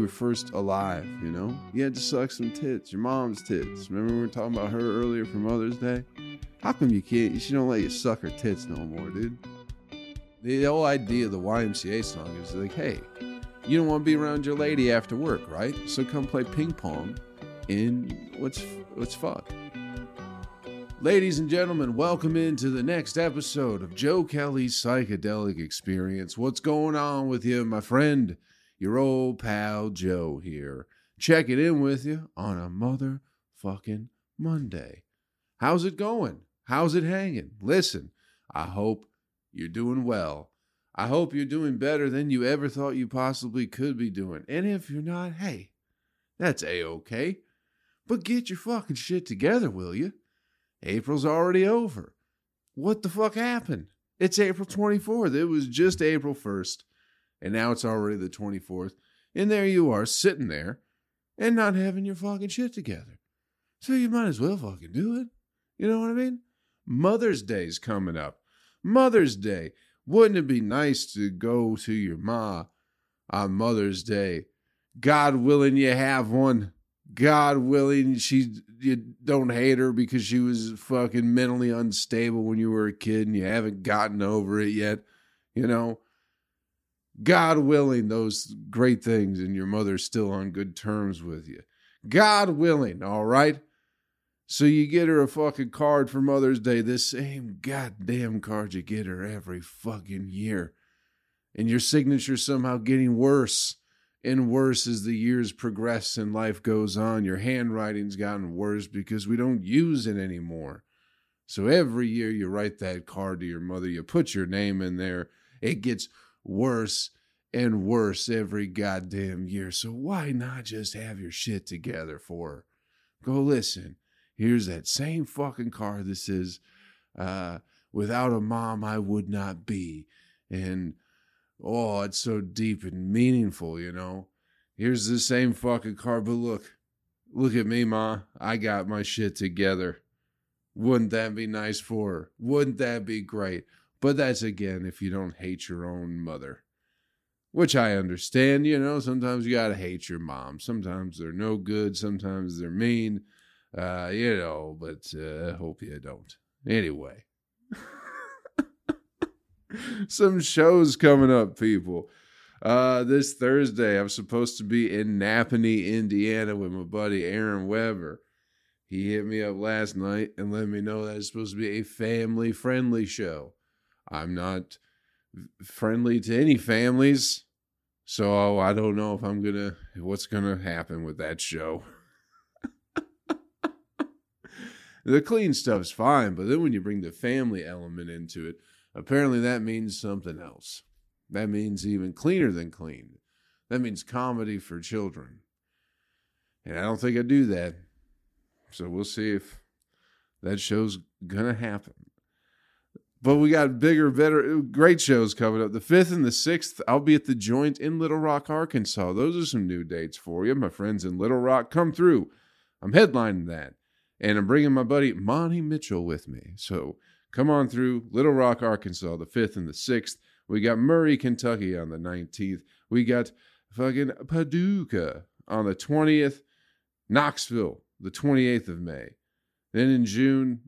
you were first alive, you know? You had to suck some tits, your mom's tits. Remember we were talking about her earlier for Mother's Day? How come you can't? She don't let you suck her tits no more, dude. The whole idea of the YMCA song is like, hey, you don't want to be around your lady after work, right? So come play ping pong in what's what's fuck. Ladies and gentlemen, welcome into the next episode of Joe Kelley's Psychedelic Experience. What's going on with you, my friend? Your old pal Joe here. Checking in with you on a motherfucking Monday. How's it going? How's it hanging? Listen, I hope you're doing well. I hope you're doing better than you ever thought you possibly could be doing. And if you're not, hey, that's a okay. But get your fucking shit together, will you? April's already over. What the fuck happened? It's April 24th. It was just April 1st. And now it's already the 24th. And there you are, sitting there and not having your fucking shit together. So you might as well fucking do it. You know what I mean? Mother's Day's coming up. Mother's Day. Wouldn't it be nice to go to your ma on Mother's Day? God willing, you have one. God willing, she you don't hate her because she was fucking mentally unstable when you were a kid and you haven't gotten over it yet. You know, God willing, those great things, and your mother's still on good terms with you. God willing, all right? So you get her a fucking card for Mother's Day, this same goddamn card you get her every fucking year. And your signature's somehow getting worse and worse as the years progress and life goes on. Your handwriting's gotten worse because we don't use it anymore. So every year you write that card to your mother, you put your name in there, it gets worse and worse every goddamn year. So why not just have your shit together for her? Go listen. Here's that same fucking car that says, uh, without a mom, I would not be. And oh, it's so deep and meaningful, you know. Here's the same fucking car, but look, look at me, ma. I got my shit together. Wouldn't that be nice for her? Wouldn't that be great? But that's again if you don't hate your own mother. Which I understand, you know, sometimes you gotta hate your mom. Sometimes they're no good, sometimes they're mean. Uh, you know, but uh, hope you don't. Anyway. Some shows coming up, people. Uh, this Thursday, I'm supposed to be in Nappanee, Indiana with my buddy Aaron Weber. He hit me up last night and let me know that it's supposed to be a family friendly show. I'm not friendly to any families, so I don't know if I'm gonna what's gonna happen with that show. the clean stuff's fine, but then when you bring the family element into it, apparently that means something else. That means even cleaner than clean. That means comedy for children. And I don't think I do that. So we'll see if that show's gonna happen. But we got bigger, better, great shows coming up. The 5th and the 6th, I'll be at the Joint in Little Rock, Arkansas. Those are some new dates for you. My friends in Little Rock, come through. I'm headlining that. And I'm bringing my buddy Monty Mitchell with me. So come on through Little Rock, Arkansas, the 5th and the 6th. We got Murray, Kentucky on the 19th. We got fucking Paducah on the 20th. Knoxville, the 28th of May. Then in June,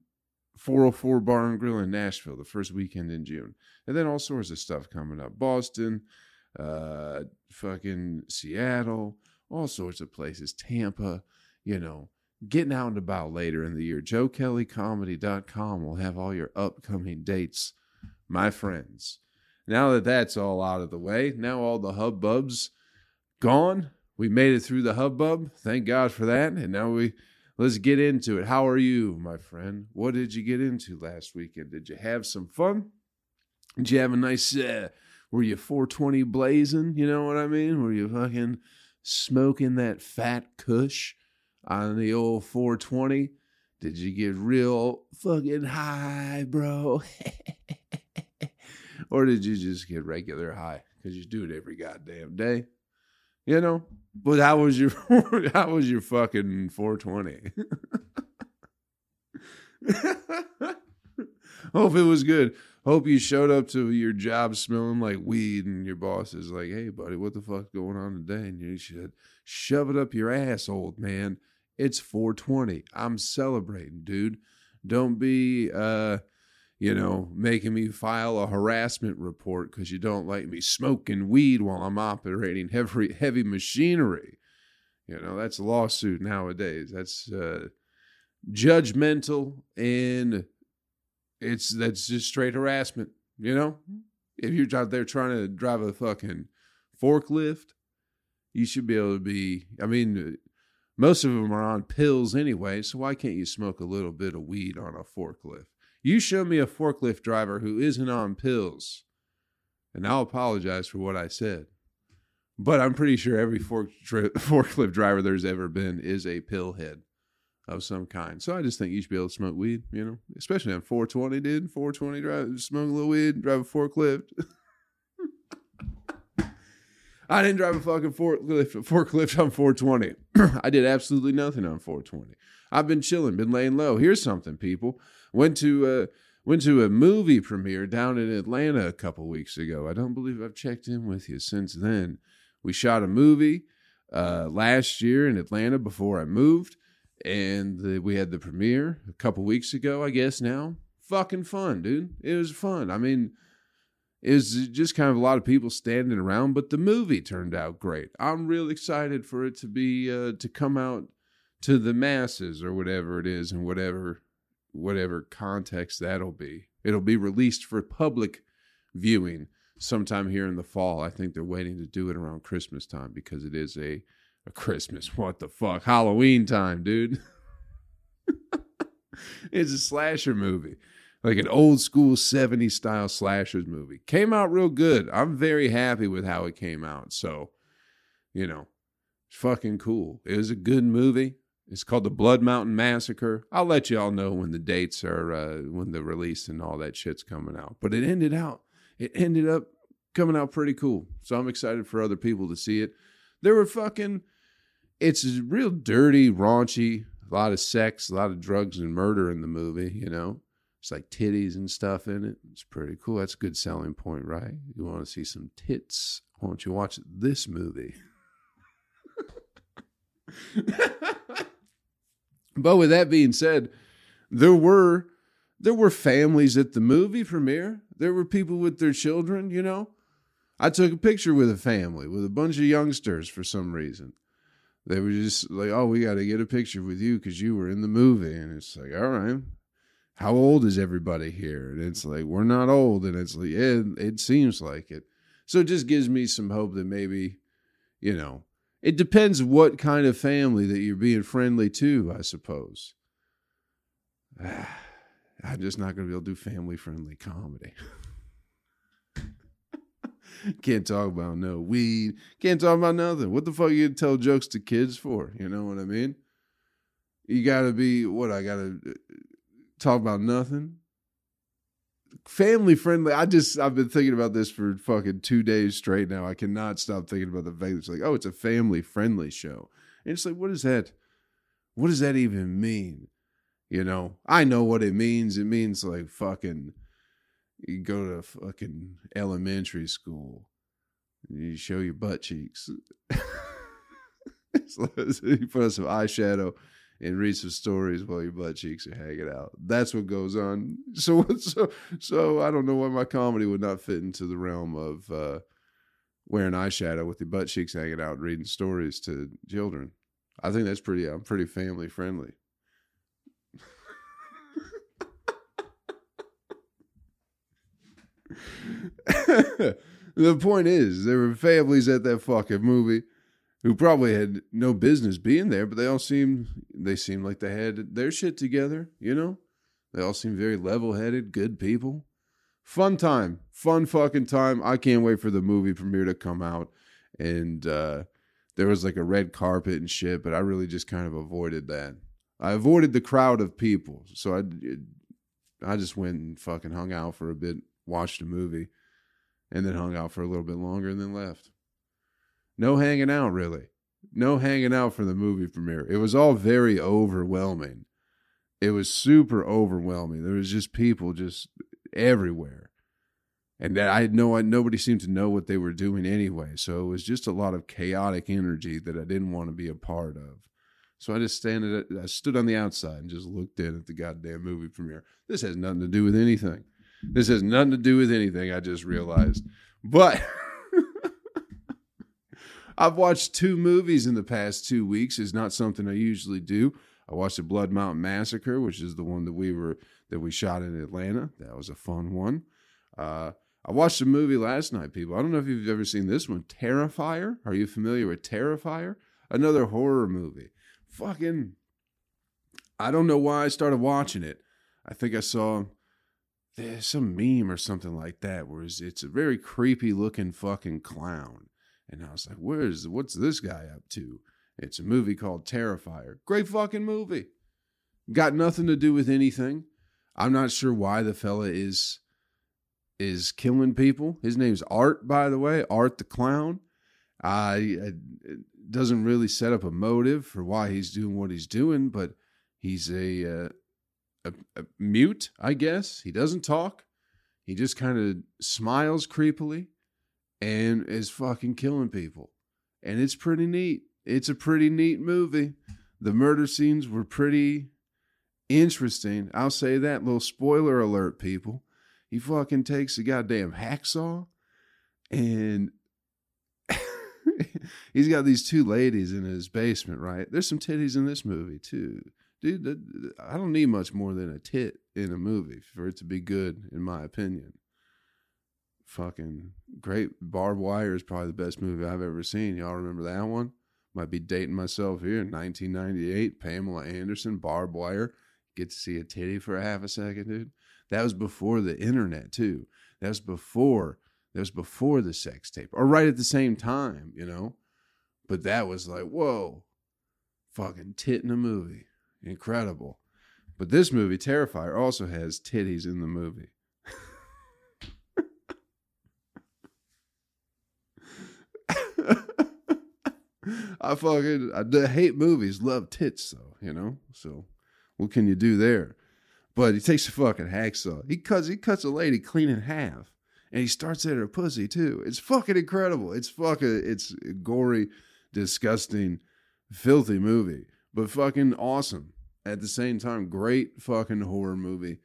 404 Bar and Grill in Nashville, the first weekend in June. And then all sorts of stuff coming up. Boston, uh, fucking Seattle, all sorts of places. Tampa, you know, getting out and about later in the year. JoeKelleyComedy.com will have all your upcoming dates, my friends. Now that that's all out of the way, now all the hubbubs gone. We made it through the hubbub. Thank God for that. And now we let's get into it. How are you, my friend? What did you get into last weekend? Did you have some fun? Did you have a nice uh, were you 420 blazing? You know what I mean? Were you fucking smoking that fat kush on the old 420? Did you get real fucking high, bro? or did you just get regular high? Because you do it every goddamn day. You know? But how was your how was your fucking 420? Hope it was good. Hope you showed up to your job smelling like weed, and your boss is like, "Hey, buddy, what the fuck's going on today?" And you should shove it up your ass, old man. It's 420. I'm celebrating, dude. Don't be, uh, you know, making me file a harassment report because you don't like me smoking weed while I'm operating heavy heavy machinery. You know, that's a lawsuit nowadays. That's uh, judgmental and it's that's just straight harassment. You know, if you're out there trying to drive a fucking forklift, you should be able to be. I mean, most of them are on pills anyway, so why can't you smoke a little bit of weed on a forklift? You show me a forklift driver who isn't on pills, and I'll apologize for what I said. But I'm pretty sure every fork tri- forklift driver there's ever been is a pillhead of some kind. So I just think you should be able to smoke weed, you know, especially on 420, dude. 420 drive, smoke a little weed, drive a forklift. I didn't drive a fucking forklift, forklift on 420. I did absolutely nothing on 420. I've been chilling, been laying low. Here's something, people. Went to uh, went to a movie premiere down in Atlanta a couple weeks ago. I don't believe I've checked in with you since then. We shot a movie uh, last year in Atlanta before I moved, and the, we had the premiere a couple weeks ago. I guess now, fucking fun, dude. It was fun. I mean it was just kind of a lot of people standing around, but the movie turned out great. I'm real excited for it to be uh, to come out to the masses or whatever it is, and whatever whatever context that'll be. It'll be released for public viewing sometime here in the fall. I think they're waiting to do it around Christmas time because it is a a Christmas what the fuck Halloween time, dude. it's a slasher movie like an old school 70s style slashers movie. Came out real good. I'm very happy with how it came out. So, you know, it's fucking cool. It was a good movie. It's called The Blood Mountain Massacre. I'll let you all know when the dates are, uh, when the release and all that shit's coming out. But it ended out, it ended up coming out pretty cool. So I'm excited for other people to see it. There were fucking, it's real dirty, raunchy, a lot of sex, a lot of drugs and murder in the movie, you know it's like titties and stuff in it. It's pretty cool. That's a good selling point, right? You want to see some tits? Why don't you watch this movie? but with that being said, there were there were families at the movie premiere. There were people with their children, you know. I took a picture with a family with a bunch of youngsters for some reason. They were just like, "Oh, we got to get a picture with you because you were in the movie," and it's like, "All right." how old is everybody here? And it's like, we're not old. And it's like, yeah, it seems like it. So it just gives me some hope that maybe, you know, it depends what kind of family that you're being friendly to, I suppose. I'm just not going to be able to do family friendly comedy. Can't talk about no weed. Can't talk about nothing. What the fuck you tell jokes to kids for? You know what I mean? You got to be what I got to uh, talk about nothing. Family friendly. I just I've been thinking about this for fucking two days straight now. I cannot stop thinking about the fact it's like, oh, it's a family friendly show. And it's like, what is that? What does that even mean? You know, I know what it means. It means like fucking you go to fucking elementary school. You show your butt cheeks. you put on some eyeshadow and read some stories while your butt cheeks are hanging out. That's what goes on. So so so I don't know why my comedy would not fit into the realm of uh, wearing eyeshadow with your butt cheeks hanging out, and reading stories to children. I think that's pretty. I'm pretty family friendly. the point is, there were families at that fucking movie who probably had no business being there, but they all seemed they seemed like they had their shit together, you know? They all seemed very level-headed, good people. Fun time. Fun fucking time. I can't wait for the movie premiere to come out. And uh there was like a red carpet and shit, but I really just kind of avoided that. I avoided the crowd of people. So I I just went and fucking hung out for a bit, watched a movie, and then hung out for a little bit longer and then left. No hanging out, really. No hanging out for the movie premiere. It was all very overwhelming. It was super overwhelming. There was just people just everywhere. and I had no nobody seemed to know what they were doing anyway. So it was just a lot of chaotic energy that I didn't want to be a part of. So I just standed, I stood on the outside and just looked in at the goddamn movie premiere. This has nothing to do with anything. This has nothing to do with anything. I just realized, but. I've watched two movies in the past two weeks. Is not something I usually do. I watched the Blood Mountain Massacre, which is the one that we were that we shot in Atlanta. That was a fun one. Uh, I watched a movie last night, people. I don't know if you've ever seen this one, Terrifier. Are you familiar with Terrifier? Another horror movie. Fucking, I don't know why I started watching it. I think I saw there's some meme or something like that where it's a very creepy looking fucking clown. And I was like, where's, what's this guy up to? It's a movie called Terrifier. Great fucking movie. Got nothing to do with anything. I'm not sure why the fella is is killing people. His name's Art, by the way, Art the Clown. Uh, doesn't really set up a motive for why he's doing what he's doing, but he's a, uh, a, a mute, I guess. He doesn't talk. He just kind of smiles creepily and is fucking killing people. And it's pretty neat. It's a pretty neat movie. The murder scenes were pretty interesting. I'll say that. Little spoiler alert, people. He fucking takes a goddamn hacksaw and he's got these two ladies in his basement, right? There's some titties in this movie too. Dude, I don't need much more than a tit in a movie for it to be good, in my opinion. Fucking great. Barbed Wire is probably the best movie I've ever seen. Y'all remember that one? Might be dating myself here. 1998, Pamela Anderson, Barbed Wire. Get to see a titty for a half a second, dude. That was before the internet too. That was before that was before the sex tape, or right at the same time, you know. But that was like, whoa, fucking tit in a movie, incredible. But this movie, Terrifier, also has titties in the movie. I fucking I hate movies, love tits though, you know. So what can you do there? But he takes a fucking hacksaw. He cuts he cuts a lady clean in half. And he starts at her pussy too. It's fucking incredible. It's fucking it's gory, disgusting, filthy movie. But fucking awesome. At the same time, great fucking horror movie.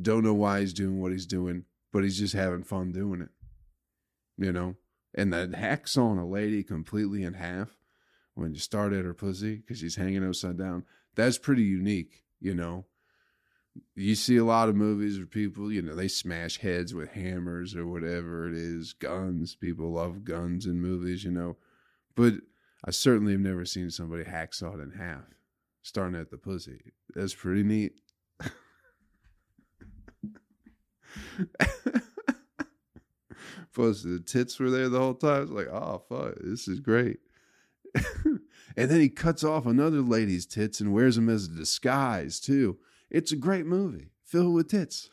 Don't know why he's doing what he's doing, but he's just having fun doing it. You know? And the that hacksawing a lady completely in half when you start at her pussy because she's hanging upside down, that's pretty unique, you know? you see a lot of movies where people, you know, they smash heads with hammers or whatever it is, guns. People love guns in movies, you know. But I certainly have never seen somebody hacksawed in half, starting at the pussy. That's pretty neat. Plus, the tits were there the whole time. It's like, oh, fuck, this is great. and then he cuts off another lady's tits and wears them as a disguise, too. It's a great movie filled with tits.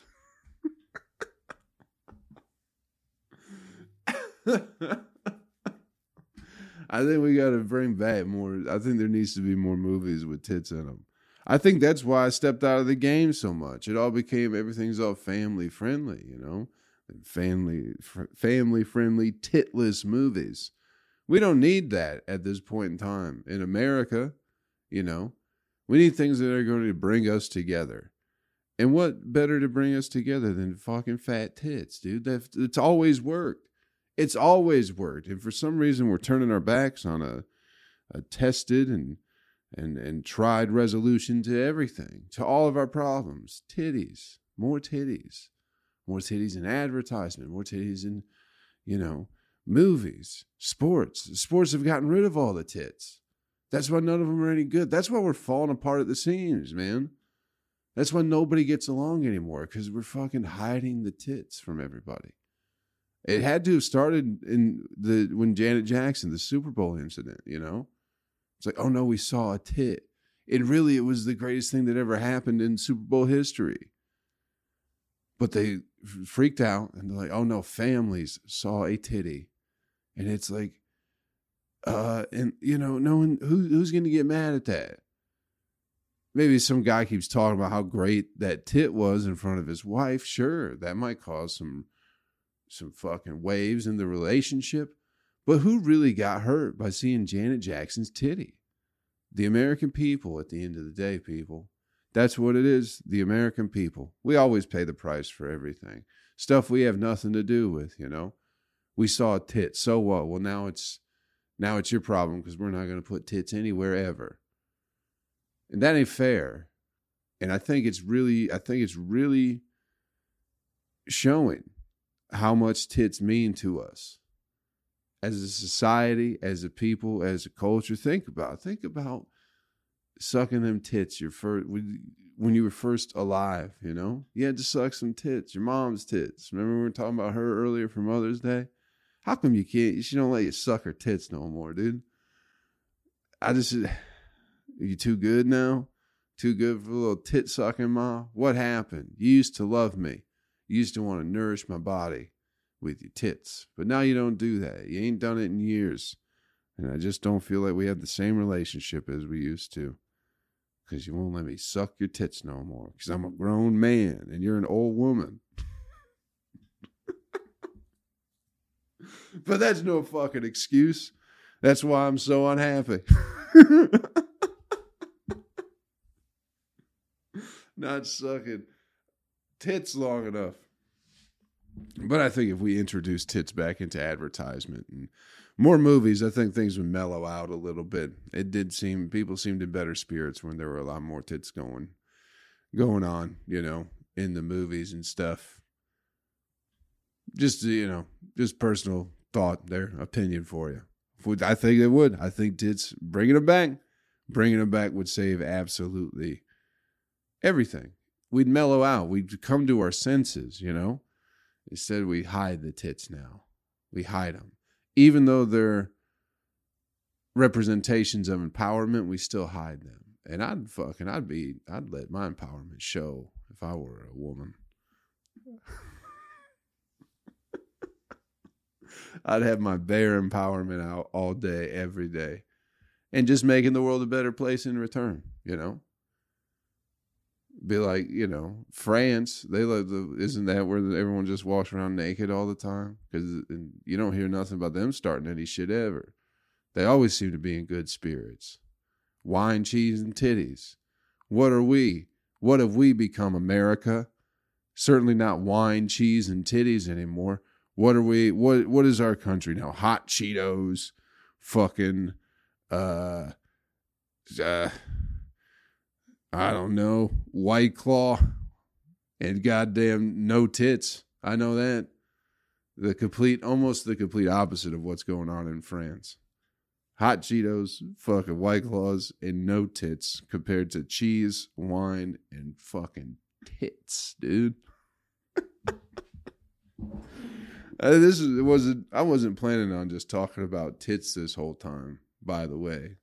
I think we got to bring back more. I think there needs to be more movies with tits in them. I think that's why I stepped out of the game so much. It all became everything's all family friendly, you know, family family friendly titless movies. We don't need that at this point in time in America, you know. We need things that are going to bring us together. And what better to bring us together than fucking fat tits, dude? That it's always worked. It's always worked. And for some reason we're turning our backs on a a tested and and and tried resolution to everything, to all of our problems. Titties, more titties. More titties in advertisement, more titties in, you know, movies, sports. Sports have gotten rid of all the tits. That's why none of them are any good. That's why we're falling apart at the seams, man. That's why nobody gets along anymore because we're fucking hiding the tits from everybody. It had to have started in the when Janet Jackson, the Super Bowl incident, you know? It's like, oh no, we saw a tit. It really it was the greatest thing that ever happened in Super Bowl history. But they freaked out and they're like, oh no, families saw a titty. And it's like, uh, and you know, no one who, who's to get mad at that. Maybe some guy keeps talking about how great that tit was in front of his wife. Sure, that might cause some some fucking waves in the relationship. But who really got hurt by seeing Janet Jackson's titty? The American people at the end of the day, people. That's what it is. The American people. We always pay the price for everything. Stuff we have nothing to do with, you know. We saw a tit. So what? Well, now it's now it's your problem because we're not going to put tits anywhere ever. And that ain't fair. And I think it's really I think it's really showing how much tits mean to us as a society, as a people, as a culture. Think about think about sucking them tits your first when you were first alive. You know, you had to suck some tits, your mom's tits. Remember we were talking about her earlier for Mother's Day. How come you can't? She don't let you suck her tits no more, dude. I just, you too good now? Too good for a little tit sucking, ma? What happened? You used to love me. You used to want to nourish my body with your tits. But now you don't do that. You ain't done it in years. And I just don't feel like we have the same relationship as we used to. Because you won't let me suck your tits no more. Because I'm a grown man and you're an old woman. but that's no fucking excuse. That's why I'm so unhappy. Not sucking tits long enough. But I think if we introduce tits back into advertisement and more movies, I think things would mellow out a little bit. It did seem people seemed in better spirits when there were a lot more tits going going on, you know, in the movies and stuff. Just you know, just personal thought there, opinion for you. I think it would. I think tits bringing them back, bringing them back would save absolutely everything. We'd mellow out. We'd come to our senses, you know. Instead, we hide the tits now. We hide them. Even though they're representations of empowerment, we still hide them. And I'd fucking, I'd be, I'd let my empowerment show if I were a woman. I'd have my bare empowerment out all day, every day, and just making the world a better place in return, you know? Be like, you know, France. They love the. Isn't that where everyone just walks around naked all the time? Because you don't hear nothing about them starting any shit ever. They always seem to be in good spirits. Wine, cheese, and titties. What are we? What have we become, America? Certainly not wine, cheese, and titties anymore. What are we? What What is our country now? Hot Cheetos, fucking, uh, uh I don't know, White Claw and goddamn no tits. I know that. The complete, almost the complete opposite of what's going on in France. Hot Cheetos, fucking White Claws, and no tits compared to cheese, wine, and fucking tits, dude. uh, this is, wasn't. I wasn't planning on just talking about tits this whole time. By the way,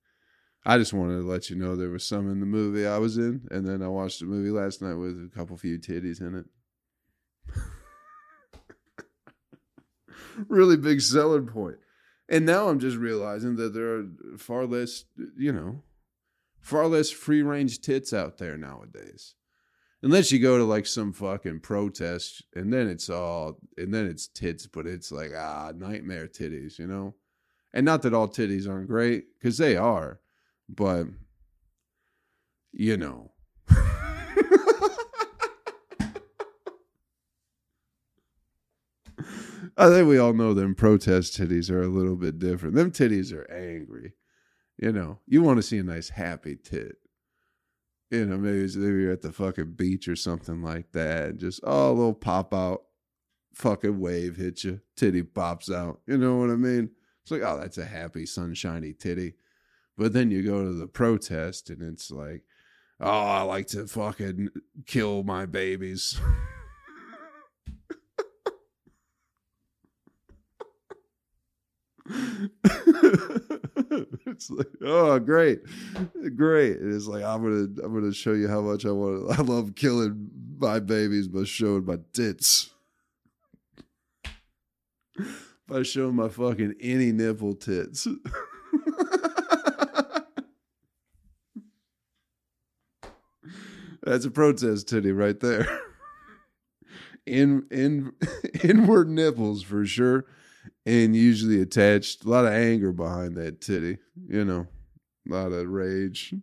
I just wanted to let you know there was some in the movie I was in, and then I watched a movie last night with a couple few titties in it. really big selling point. And now I'm just realizing that there are far less, you know, far less free range tits out there nowadays. Unless you go to like some fucking protest and then it's all, and then it's tits, but it's like, ah, nightmare titties, you know? And not that all titties aren't great, because they are but you know. I think we all know them protest titties are a little bit different. Them titties are angry. You know, you want to see a nice happy tit. You know, maybe, maybe you're at the fucking beach or something like that. Just, oh, a little pop out, fucking wave hit you, titty pops out. You know what I mean? It's like, oh, that's a happy, sunshiny titty. But then you go to the protest and it's like, oh, I like to fucking kill my babies. it's like, oh, great, great. It's like I'm gonna, I'm gonna show you how much I want. I love killing my babies by showing my tits. by showing my fucking any nipple tits. That's a protest titty right there. in in inward nipples for sure, and usually attached. A lot of anger behind that titty. You know, a lot of rage.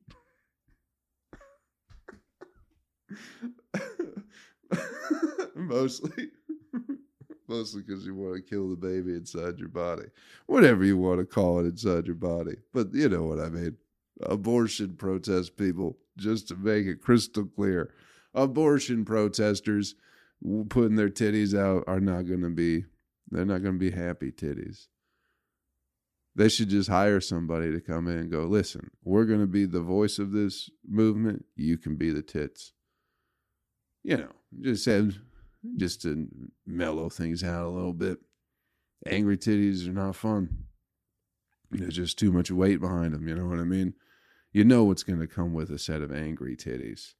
Mostly. Mostly because you want to kill the baby inside your body. Whatever you want to call it inside your body. But you know what I mean. Abortion protest people, just to make it crystal clear. Abortion protesters putting their titties out are not going to be, they're not going to be happy titties. They should just hire somebody to come in and go, listen, we're going to be the voice of this movement. You can be the tits. You know, just have just to mellow things out a little bit. Angry titties are not fun. There's just too much weight behind them. You know what I mean? You know what's going to come with a set of angry titties.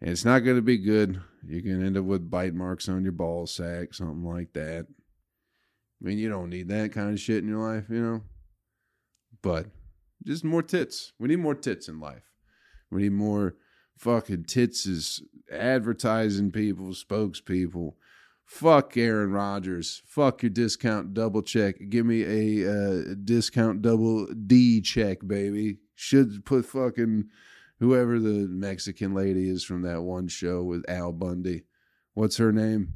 And it's not going to be good. You can end up with bite marks on your ball sack, something like that. I mean, you don't need that kind of shit in your life, you know? But just more tits. We need more tits in life. We need more fucking tits as advertising people, spokespeople. Fuck Aaron Rodgers. Fuck your discount double check. Give me a uh, discount double D check, baby. Should put fucking whoever the Mexican lady is from that one show with Al Bundy. What's her name?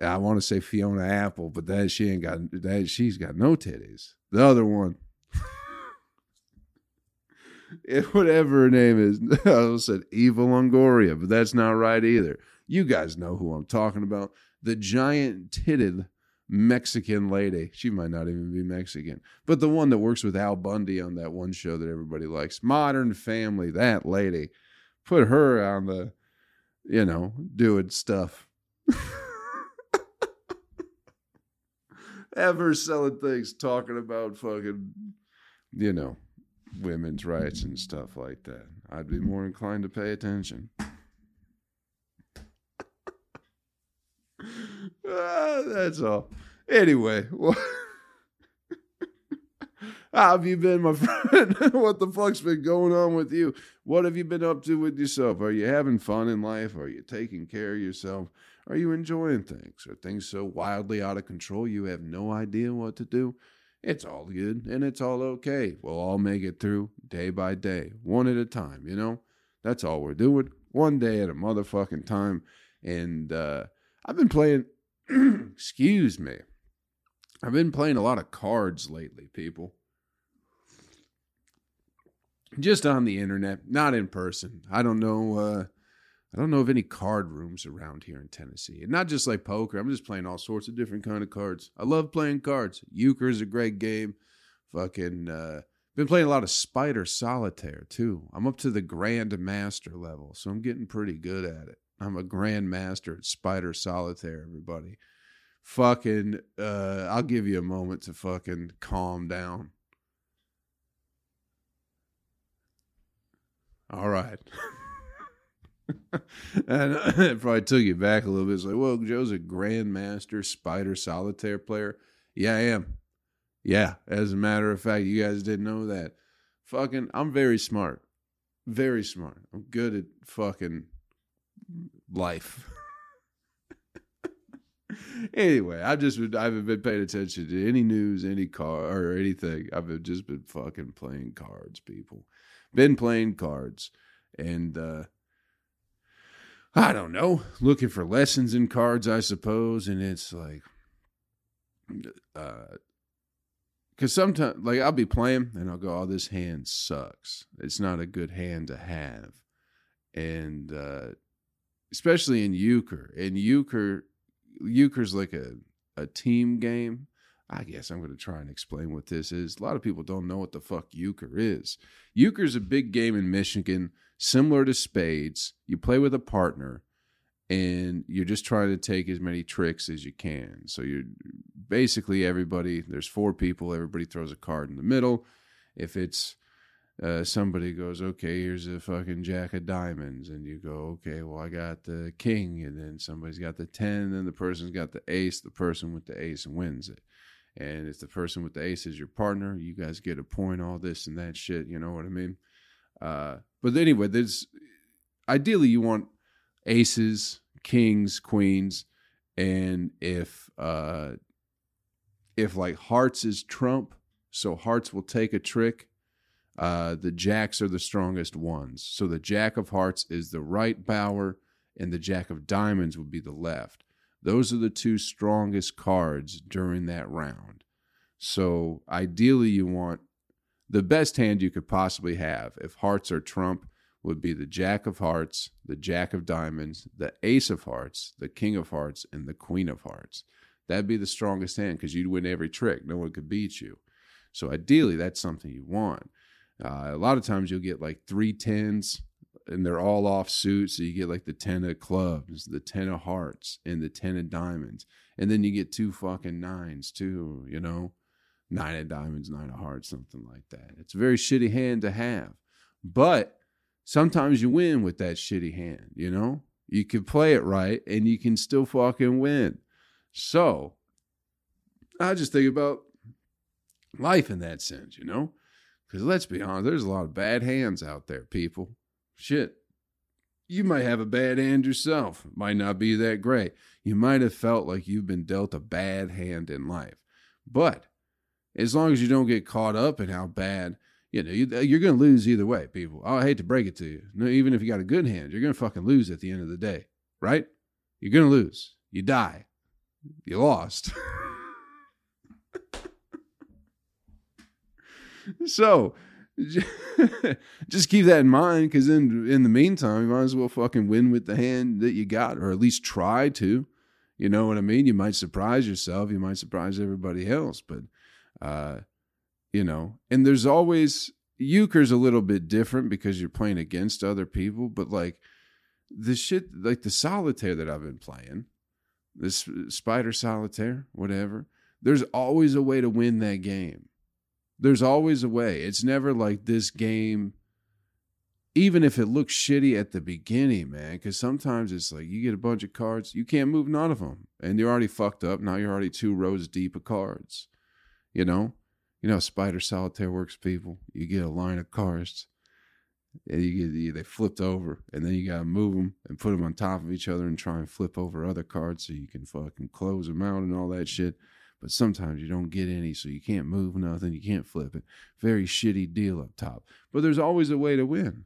I want to say Fiona Apple, but that she ain't got that. She's got no titties. The other one. whatever her name is. I said Eva Longoria, but that's not right either. You guys know who I'm talking about. The giant titted Mexican lady. She might not even be Mexican, but the one that works with Al Bundy on that one show that everybody likes, Modern Family. That lady. Put her on the, you know, doing stuff. Have her selling things, talking about fucking, you know, women's rights and stuff like that. I'd be more inclined to pay attention. Ah, that's all. Anyway, how have you been, my friend? what the fuck's been going on with you? What have you been up to with yourself? Are you having fun in life? Are you taking care of yourself? Are you enjoying things? Are things so wildly out of control you have no idea what to do? It's all good and it's all okay. We'll all make it through day by day, one at a time, you know? That's all we're doing. One day at a motherfucking time. And uh, I've been playing, excuse me, I've been playing a lot of cards lately, people. Just on the internet, not in person. I don't know. Uh, I don't know of any card rooms around here in Tennessee. And not just like poker. I'm just playing all sorts of different kind of cards. I love playing cards. Euchre is a great game. Fucking uh been playing a lot of Spider Solitaire too. I'm up to the Grand Master level, so I'm getting pretty good at it. I'm a grandmaster at Spider Solitaire, everybody. Fucking uh I'll give you a moment to fucking calm down. All right. and it probably took you back a little bit. It's like, well, Joe's a grandmaster spider solitaire player. Yeah, I am. Yeah, as a matter of fact, you guys didn't know that. Fucking, I'm very smart. Very smart. I'm good at fucking life. anyway, I've just been, I haven't been paying attention to any news, any car or anything. I've just been fucking playing cards, people. Been playing cards, and uh, I don't know, looking for lessons in cards, I suppose. And it's like, uh, because sometimes, like, I'll be playing and I'll go, oh, this hand sucks. It's not a good hand to have. And, uh, especially in euchre. And euchre, euchre's like a, a team game. I guess I'm going to try and explain what this is. A lot of people don't know what the fuck euchre is. Euchre is a big game in Michigan similar to spades. You play with a partner and you're just trying to take as many tricks as you can. So you're basically everybody, there's four people, everybody throws a card in the middle. If it's uh, somebody goes, okay, here's a fucking jack of diamonds, and you go, okay, well, I got the king, and then somebody's got the 10, and the person's got the ace, the person with the ace wins it. And if the person with the ace is your partner, you guys get a point, all this and that shit, you know what I mean? Uh, but anyway, there's ideally you want aces, kings, queens, and if uh if like hearts is trump, so hearts will take a trick. Uh, the jacks are the strongest ones. So the jack of hearts is the right bower, and the jack of diamonds would be the left. Those are the two strongest cards during that round. So ideally, you want the best hand you could possibly have. If hearts are trump, would be the jack of hearts, the jack of diamonds, the ace of hearts, the king of hearts, and the queen of hearts. That'd be the strongest hand because you'd win every trick. No one could beat you. So ideally, that's something you want. Uh, a lot of times you'll get like three tens and they're all off suit. So you get like the 10 of clubs, the 10 of hearts, and the 10 of diamonds. And then you get two fucking nines too, you know? Nine of diamonds, nine of hearts, something like that. It's a very shitty hand to have. But sometimes you win with that shitty hand, you know? You can play it right and you can still fucking win. So I just think about life in that sense, you know? Because let's be honest, there's a lot of bad hands out there, people. Shit. You might have a bad hand yourself. Might not be that great. You might have felt like you've been dealt a bad hand in life. But as long as you don't get caught up in how bad, you know, you, uh, are going to lose either way, people. I hate to break it to you. No, even if you got a good hand, you're going to fucking lose at the end of the day, right? You're going to lose. You die. You lost. so just keep that in mind because in in the meantime you might as well fucking win with the hand that you got or at least try to you know what i mean? You might surprise yourself you might surprise everybody else but uh you know and there's always euchre's a little bit different because you're playing against other people but like the shit like the solitaire that i've been playing this spider solitaire whatever there's always a way to win that game there's always a way. It's never like this game, even if it looks shitty at the beginning, man, because sometimes it's like you get a bunch of cards, you can't move none of them. And you're already fucked up. Now you're already two rows deep of cards. You know? You know Spider Solitaire works, people. You get a line of cards, and you get they flipped over, and then you gotta move them and put them on top of each other and try and flip over other cards so you can fucking close them out and all that shit but sometimes you don't get any, so you can't move nothing, you can't flip it. Very shitty deal up top. But there's always a way to win.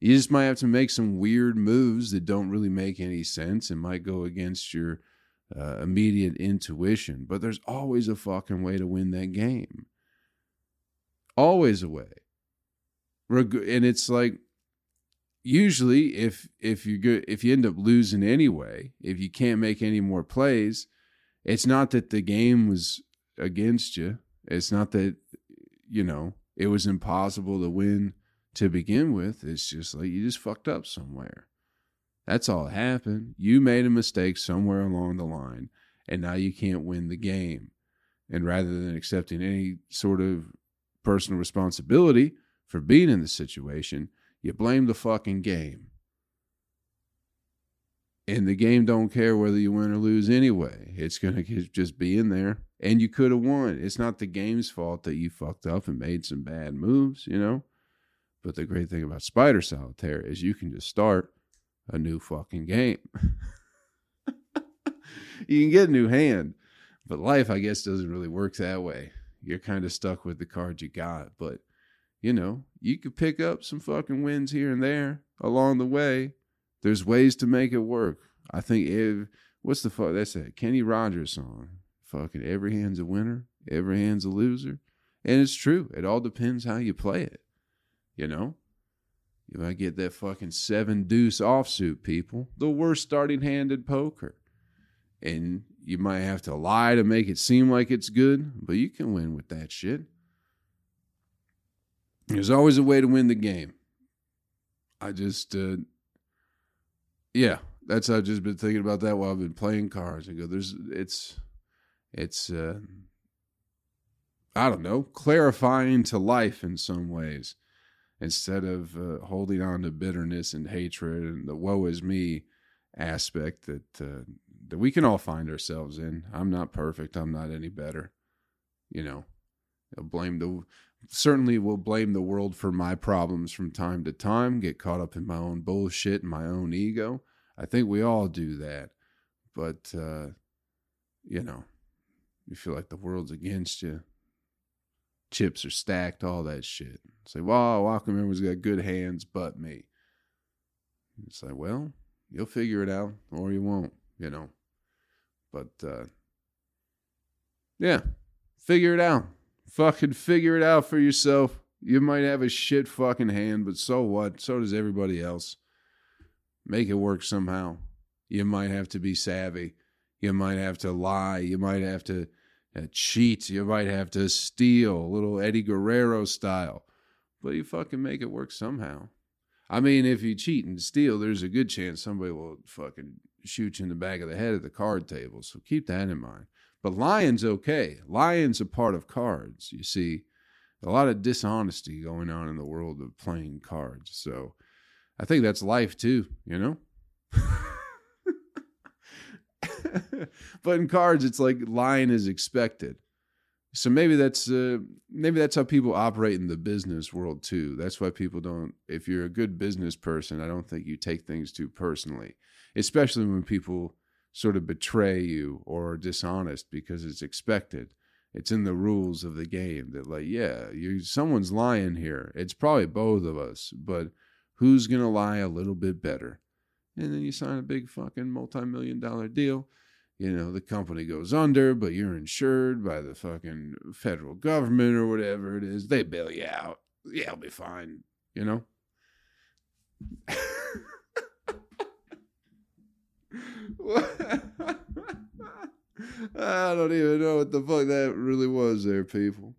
You just might have to make some weird moves that don't really make any sense and might go against your uh, immediate intuition. But there's always a fucking way to win that game. Always a way. And it's like usually if if you go if you end up losing anyway, if you can't make any more plays, it's not that the game was against you. It's not that you know it was impossible to win to begin with. It's just like you just fucked up somewhere. That's all that happened. You made a mistake somewhere along the line, and now you can't win the game. And rather than accepting any sort of personal responsibility for being in the situation, you blame the fucking game and the game don't care whether you win or lose anyway. It's gonna just be in there, and you could have won. It's not the game's fault that you fucked up and made some bad moves, you know. But the great thing about Spider Solitaire is you can just start a new fucking game. you can get a new hand, but life, I guess, doesn't really work that way. You're kind of stuck with the cards you got, but you know, you could pick up some fucking wins here and there along the way there's ways to make it work. I think if what's the fuck that's a Kenny Rogers song. Fucking every hand's a winner, every hand's a loser. And it's true. It all depends how you play it. You know? You might get that fucking seven deuce offsuit, people. The worst starting hand in poker. And you might have to lie to make it seem like it's good, but you can win with that shit. There's always a way to win the game. I just uh, yeah, that's I've just been thinking about that while I've been playing cards. I go, there's it's it's uh, I don't know, clarifying to life in some ways instead of uh, holding on to bitterness and hatred and the woe is me aspect that uh, that we can all find ourselves in. I'm not perfect. I'm not any better. You know, I'll blame the certainly will blame the world for my problems from time to time, get caught up in my own bullshit and my own ego. I think we all do that. But, uh, you know, you feel like the world's against you. Chips are stacked, all that shit. Say, well, Welcome everyone's got good hands but me. It's like, well, you'll figure it out or you won't, you know. But, uh, yeah, figure it out. Fucking figure it out for yourself. You might have a shit fucking hand, but so what? So does everybody else. Make it work somehow. You might have to be savvy. You might have to lie. You might have to uh, cheat. You might have to steal, a little Eddie Guerrero style. But you fucking make it work somehow. I mean, if you cheat and steal, there's a good chance somebody will fucking shoot you in the back of the head at the card table. So keep that in mind. But lying's okay. Lying's a part of cards. You see, a lot of dishonesty going on in the world of playing cards. So I think that's life too, you know? but in cards, it's like lying is expected. So maybe that's uh, maybe that's how people operate in the business world too. That's why people don't. If you're a good business person, I don't think you take things too personally, especially when people sort of betray you or are dishonest because it's expected. It's in the rules of the game that like, yeah, you someone's lying here. It's probably both of us, but who's gonna lie a little bit better? And then you sign a big fucking multi-million dollar deal you know, the company goes under, but you're insured by the fucking federal government or whatever it is. They bail you out. Yeah, I'll be fine, you know? I don't even know what the fuck that really was there, people.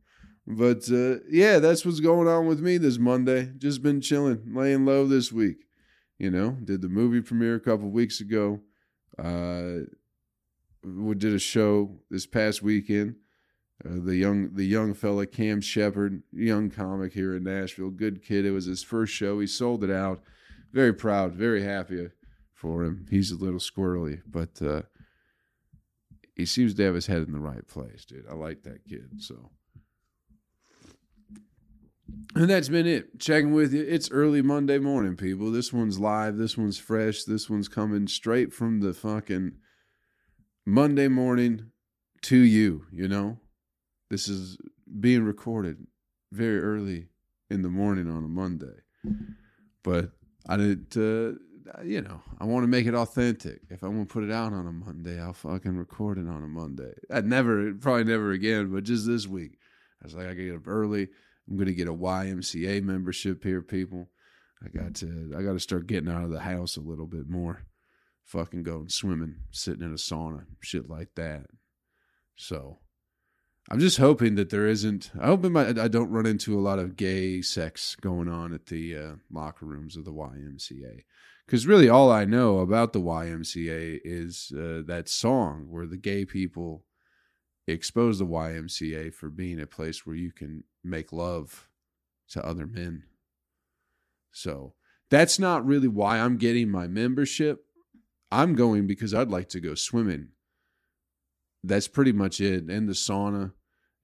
But uh, yeah, that's what's going on with me this Monday. Just been chilling, laying low this week. You know, did the movie premiere a couple weeks ago. Uh, we did a show this past weekend. Uh, the young the young fella Cam Shepard, young comic here in Nashville, good kid. It was his first show. He sold it out. Very proud, very happy for him. He's a little squirrely, but uh, he seems to have his head in the right place, dude. I like that kid. So, and that's been it. Checking with you. It's early Monday morning, people. This one's live. This one's fresh. This one's coming straight from the fucking Monday morning to you, you know? This is being recorded very early in the morning on a Monday. But I did, uh, you know, I want to make it authentic. If I want to put it out on a Monday, I'll fucking record it on a Monday. I'd never, probably never again, but just this week. I was like, I get up early. I'm to get a YMCA membership here, people. I got to, I got to start getting out of the house a little bit more fucking going swimming, sitting in a sauna, shit like that. So I'm just hoping that there isn't. I hope I don't run into a lot of gay sex going on at the uh, locker rooms of the YMCA. Because really, all I know about the YMCA is uh, that song where the gay people expose the YMCA for being a place where you can make love to other men. So that's not really why I'm getting my membership. I'm going because I'd like to go swimming. That's pretty much it. And the sauna.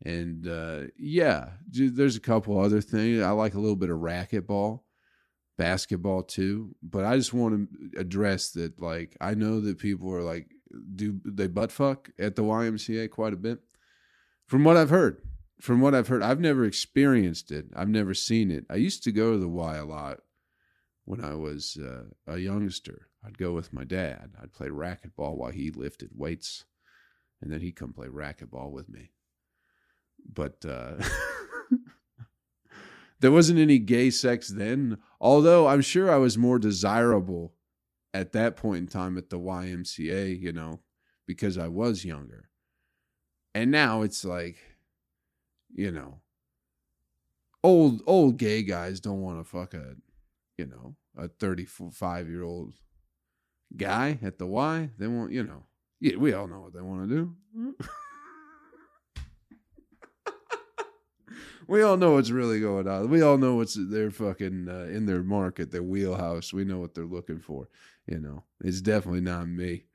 And uh, yeah, there's a couple other things. I like a little bit of racquetball, basketball too. But I just want to address that. Like, I know that people are like, do they butt fuck at the YMCA quite a bit? From what I've heard, from what I've heard, I've never experienced it. I've never seen it. I used to go to the Y a lot when I was uh, a youngster. I'd go with my dad. I'd play racquetball while he lifted weights, and then he'd come play racquetball with me. But uh, there wasn't any gay sex then, although I'm sure I was more desirable at that point in time at the YMCA, you know, because I was younger. And now it's like, you know, old old gay guys don't want to fuck a, you know, a 35 year old guy at the Y. They want, you know, yeah, we all know what they want to do. we all know what's really going on. We all know what's their fucking uh, in their market, their wheelhouse. We know what they're looking for. You know, it's definitely not me.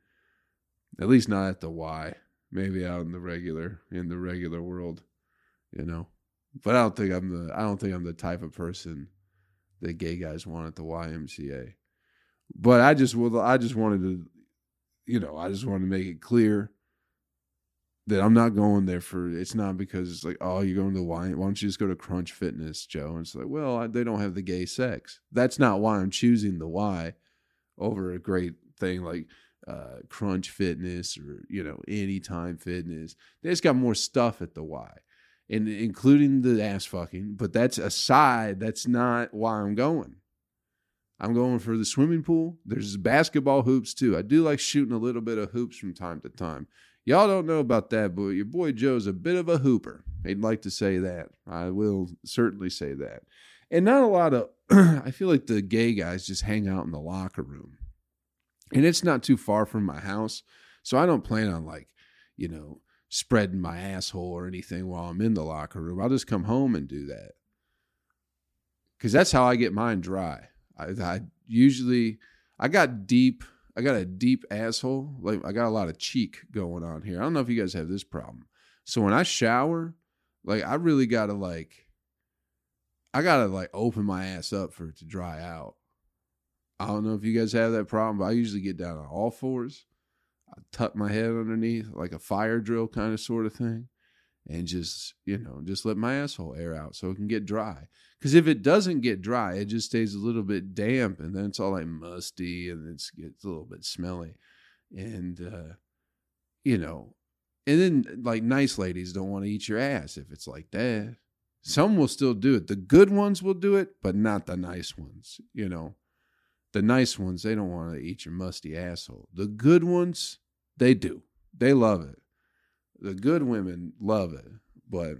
At least not at the Y. Maybe out in the regular in the regular world, you know. But I don't think I'm the I don't think I'm the type of person that gay guys want at the YMCA. But I just well, I just wanted to, you know, I just wanted to make it clear that I'm not going there for. It's not because it's like, oh, you're going to why? Why don't you just go to Crunch Fitness, Joe? And it's like, well, I, they don't have the gay sex. That's not why I'm choosing the Y over a great thing like uh, Crunch Fitness or you know Anytime Fitness. They just got more stuff at the Y, and including the ass fucking. But that's aside. That's not why I'm going. I'm going for the swimming pool. There's basketball hoops too. I do like shooting a little bit of hoops from time to time. Y'all don't know about that, but your boy Joe's a bit of a hooper. He'd like to say that. I will certainly say that. And not a lot of, I feel like the gay guys just hang out in the locker room. And it's not too far from my house. So I don't plan on like, you know, spreading my asshole or anything while I'm in the locker room. I'll just come home and do that. Cause that's how I get mine dry. I, I usually, I got deep I got a deep asshole. Like I got a lot of cheek going on here. I don't know if you guys have this problem. So when I shower, like I really gotta like I gotta like open my ass up for it to dry out. I don't know if you guys have that problem, but I usually get down on all fours. I tuck my head underneath like a fire drill kind of sort of thing and just, you know, just let my asshole air out so it can get dry. Because if it doesn't get dry, it just stays a little bit damp, and then it's all like musty, and it gets a little bit smelly, and uh, you know, and then like nice ladies don't want to eat your ass if it's like that. Some will still do it. The good ones will do it, but not the nice ones. You know, the nice ones they don't want to eat your musty asshole. The good ones they do. They love it. The good women love it, but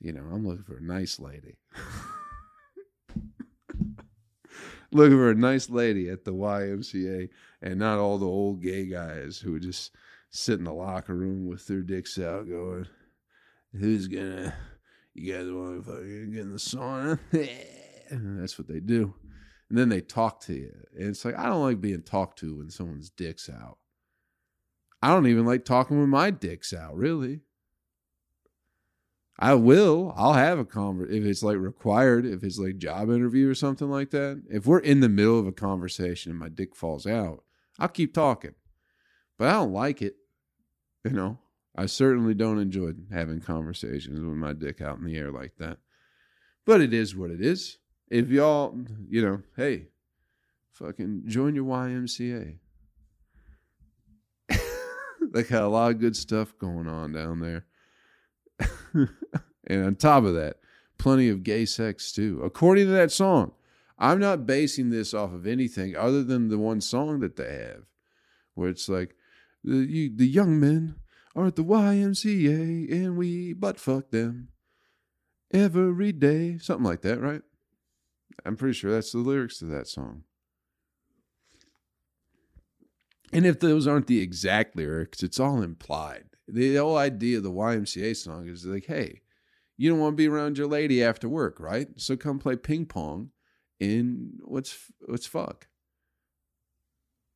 you know, I'm looking for a nice lady. looking for a nice lady at the YMCA and not all the old gay guys who just sit in the locker room with their dicks out going, Who's gonna, you guys want to fucking get in the sauna? that's what they do. And then they talk to you. And it's like, I don't like being talked to when someone's dick's out. I don't even like talking when my dicks out, really. I will. I'll have a conver if it's like required, if it's like job interview or something like that. If we're in the middle of a conversation and my dick falls out, I'll keep talking. But I don't like it. You know, I certainly don't enjoy having conversations with my dick out in the air like that. But it is what it is. If y'all, you know, hey, fucking join your YMCA. they got a lot of good stuff going on down there. and on top of that, plenty of gay sex too. According to that song, I'm not basing this off of anything other than the one song that they have, where it's like the you, the young men are at the YMCA and we butt fuck them every day, something like that, right? I'm pretty sure that's the lyrics to that song. And if those aren't the exact lyrics, it's all implied the whole idea of the YMCA song is like, hey, you don't want to be around your lady after work, right? So come play ping pong in what's what's fuck.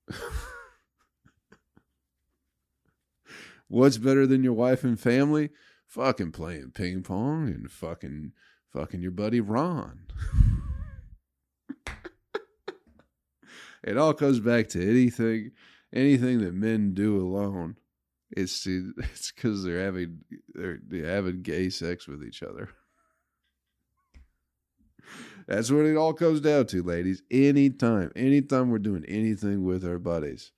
what's better than your wife and family? Fucking playing ping pong and fucking fucking your buddy Ron. it all comes back to anything anything that men do alone it's it's because they're having they're, they're having gay sex with each other. That's what it all comes down to, ladies. Anytime, anytime we're doing anything with our buddies,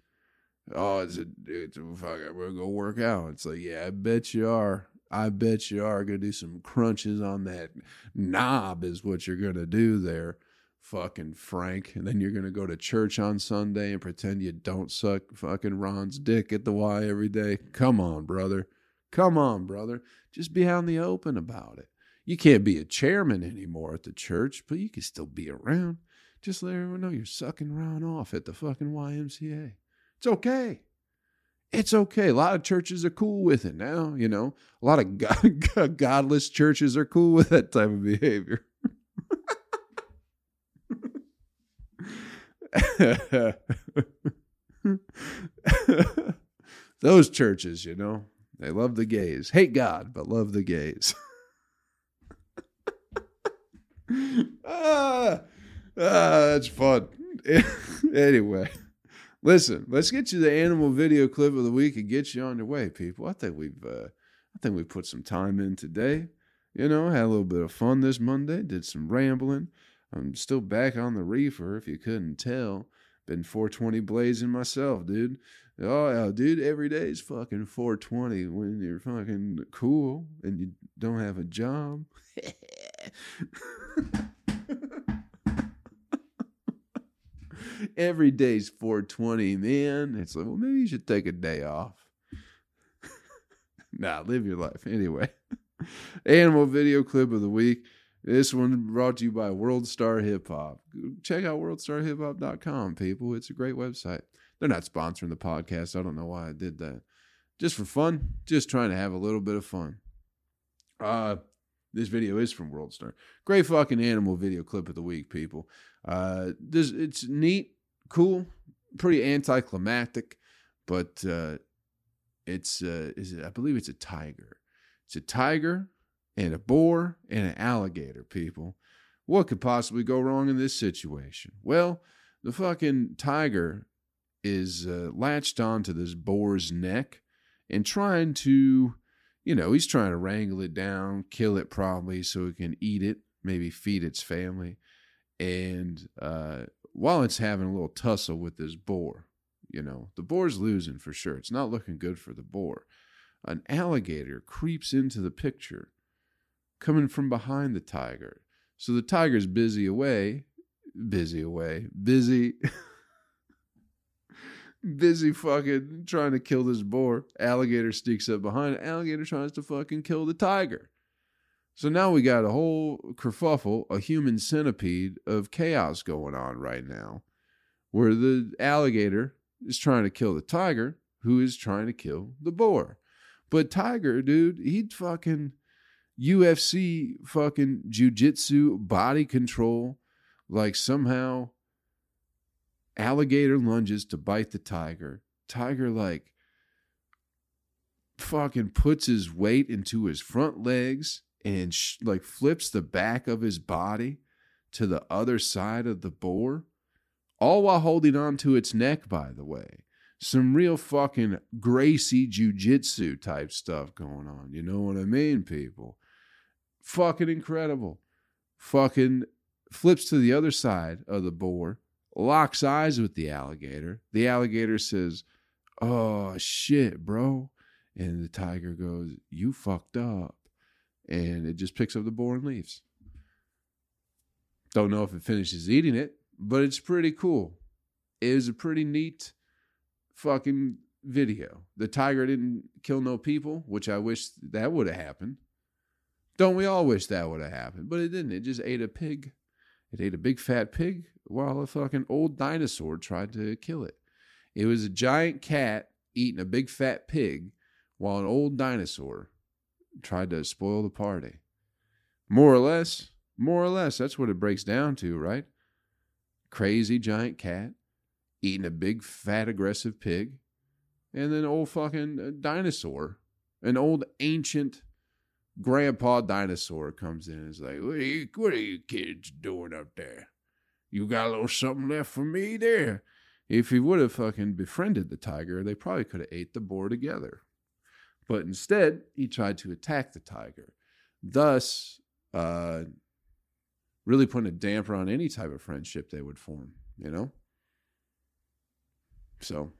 oh, it's a, it's a fuck, we're gonna go work out. It's like, yeah, I bet you are. I bet you are gonna do some crunches on that knob. Is what you're gonna do there fucking Frank, and then you're gonna go to church on Sunday and pretend you don't suck fucking Ron's dick at the Y every day. Come on, brother. Come on, brother. Just be out in the open about it. You can't be a chairman anymore at the church, but you can still be around. Just let everyone know you're sucking Ron off at the fucking YMCA. It's okay. It's okay. A lot of churches are cool with it now, you know. A lot of god- godless churches are cool with that type of behavior. Those churches, you know, they love the gays. Hate God, but love the gays. ah, ah, that's fun. anyway, listen, let's get you the animal video clip of the week and get you on your way, people. I think we've uh, I think we put some time in today. You know, had a little bit of fun this Monday, did some rambling. I'm still back on the reefer, if you couldn't tell. Been 420 blazing myself, dude. Oh, dude, every day is fucking 420 when you're fucking cool and you don't have a job. every day's 420, man. It's like, well, maybe you should take a day off. nah, live your life. Anyway, animal video clip of the week. This one brought to you by World Star Hip Hop. Check out worldstarhiphop.com, people. It's a great website. They're not sponsoring the podcast. I don't know why I did that. Just for fun, just trying to have a little bit of fun. Uh this video is from World Star. Great fucking animal video clip of the week, people. Uh this it's neat, cool, pretty anticlimactic, but uh it's uh is it I believe it's a tiger. It's a tiger and a boar and an alligator, people. What could possibly go wrong in this situation? Well, the fucking tiger is uh, latched onto this boar's neck and trying to, you know, he's trying to wrangle it down, kill it probably so he can eat it, maybe feed its family. And uh, while it's having a little tussle with this boar, you know, the boar's losing for sure. It's not looking good for the boar. An alligator creeps into the picture coming from behind the tiger. So the tiger's busy away, busy away, busy. busy fucking trying to kill this boar. Alligator sneaks up behind. Alligator tries to fucking kill the tiger. So now we got a whole kerfuffle, a human centipede of chaos going on right now, where the alligator is trying to kill the tiger, who is trying to kill the boar. But Tiger, dude, he'd fucking UFC fucking jujitsu body control, like somehow Alligator lunges to bite the tiger. Tiger, like, fucking puts his weight into his front legs and, sh- like, flips the back of his body to the other side of the boar, all while holding on to its neck, by the way. Some real fucking Gracie jujitsu type stuff going on. You know what I mean, people? Fucking incredible. Fucking flips to the other side of the boar locks eyes with the alligator. The alligator says, Oh, shit, bro. And the tiger goes, You fucked up. And it just picks up the boar and leaves. Don't know if it finishes eating it, but it's pretty cool. It was a pretty neat fucking video. The tiger didn't kill no people, which I wish that would have happened. Don't we all wish that would have happened? But it didn't. It just ate a pig. It ate a big fat pig while a fucking old dinosaur tried to kill it. It was a giant cat eating a big fat pig while an old dinosaur tried to spoil the party. More or less, more or less, that's what it breaks down to, right? Crazy giant cat eating a big fat aggressive pig, and then old fucking uh, dinosaur, an old ancient grandpa dinosaur comes in and is like, what are, you, what are you kids doing up there? You got a little something left for me there. If he would have fucking befriended the tiger, they probably could have ate the boar together. But instead, he tried to attack the tiger, thus uh, really putting a damper on any type of friendship they would form, you know? So,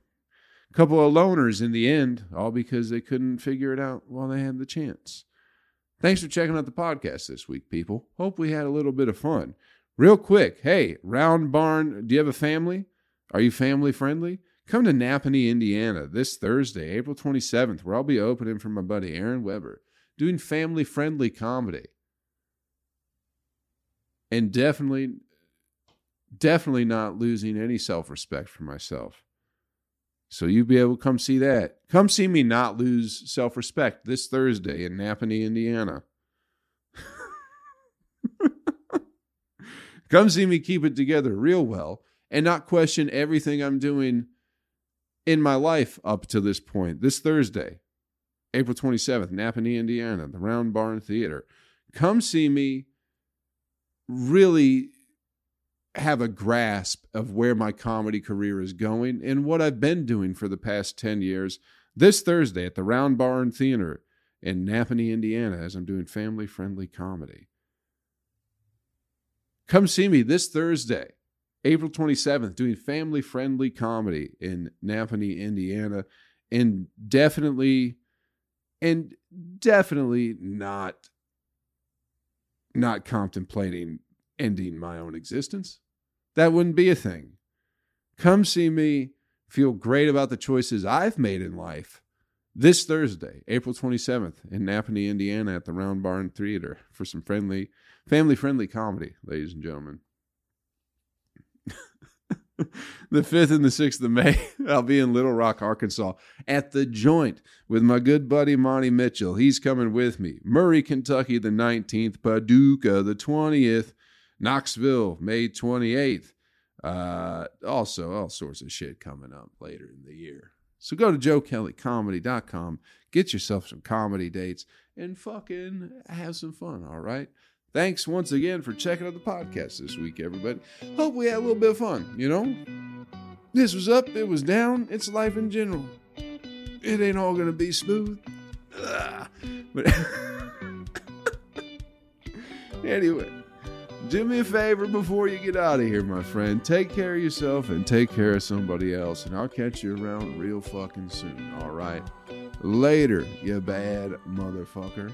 a couple of loners in the end, all because they couldn't figure it out while they had the chance. Thanks for checking out the podcast this week, people. Hope we had a little bit of fun. Real quick, hey, Round Barn, do you have a family? Are you family friendly? Come to Nappanee, Indiana this Thursday, April 27th, where I'll be opening for my buddy Aaron Weber, doing family friendly comedy. And definitely, definitely not losing any self respect for myself. So you'll be able to come see that. Come see me not lose self respect this Thursday in Nappanee, Indiana. Come see me keep it together real well and not question everything I'm doing in my life up to this point. This Thursday, April 27th, Nappanee, Indiana, the Round Barn Theater. Come see me really have a grasp of where my comedy career is going and what I've been doing for the past 10 years, this Thursday at the Round Barn Theater in Nappanee, Indiana, as I'm doing family friendly comedy. Come see me this Thursday, April 27th, doing family friendly comedy in Nappanee, Indiana. And definitely, and definitely not, not contemplating ending my own existence. That wouldn't be a thing. Come see me, feel great about the choices I've made in life this Thursday, April 27th, in Nappanee, Indiana, at the Round Barn Theater for some friendly, family friendly comedy, ladies and gentlemen. the 5th and the 6th of May, I'll be in Little Rock, Arkansas at the joint with my good buddy Monty Mitchell. He's coming with me. Murray, Kentucky, the 19th. Paducah, the 20th. Knoxville, May 28th. Uh, also, all sorts of shit coming up later in the year. So go to joekelleycomedy.com, get yourself some comedy dates, and fucking have some fun, all right? Thanks once again for checking out the podcast this week, everybody. Hope we had a little bit of fun, you know? This was up, it was down, it's life in general. It ain't all gonna be smooth. Ugh. But anyway, do me a favor before you get out of here, my friend. Take care of yourself and take care of somebody else, and I'll catch you around real fucking soon, all right? Later, you bad motherfucker.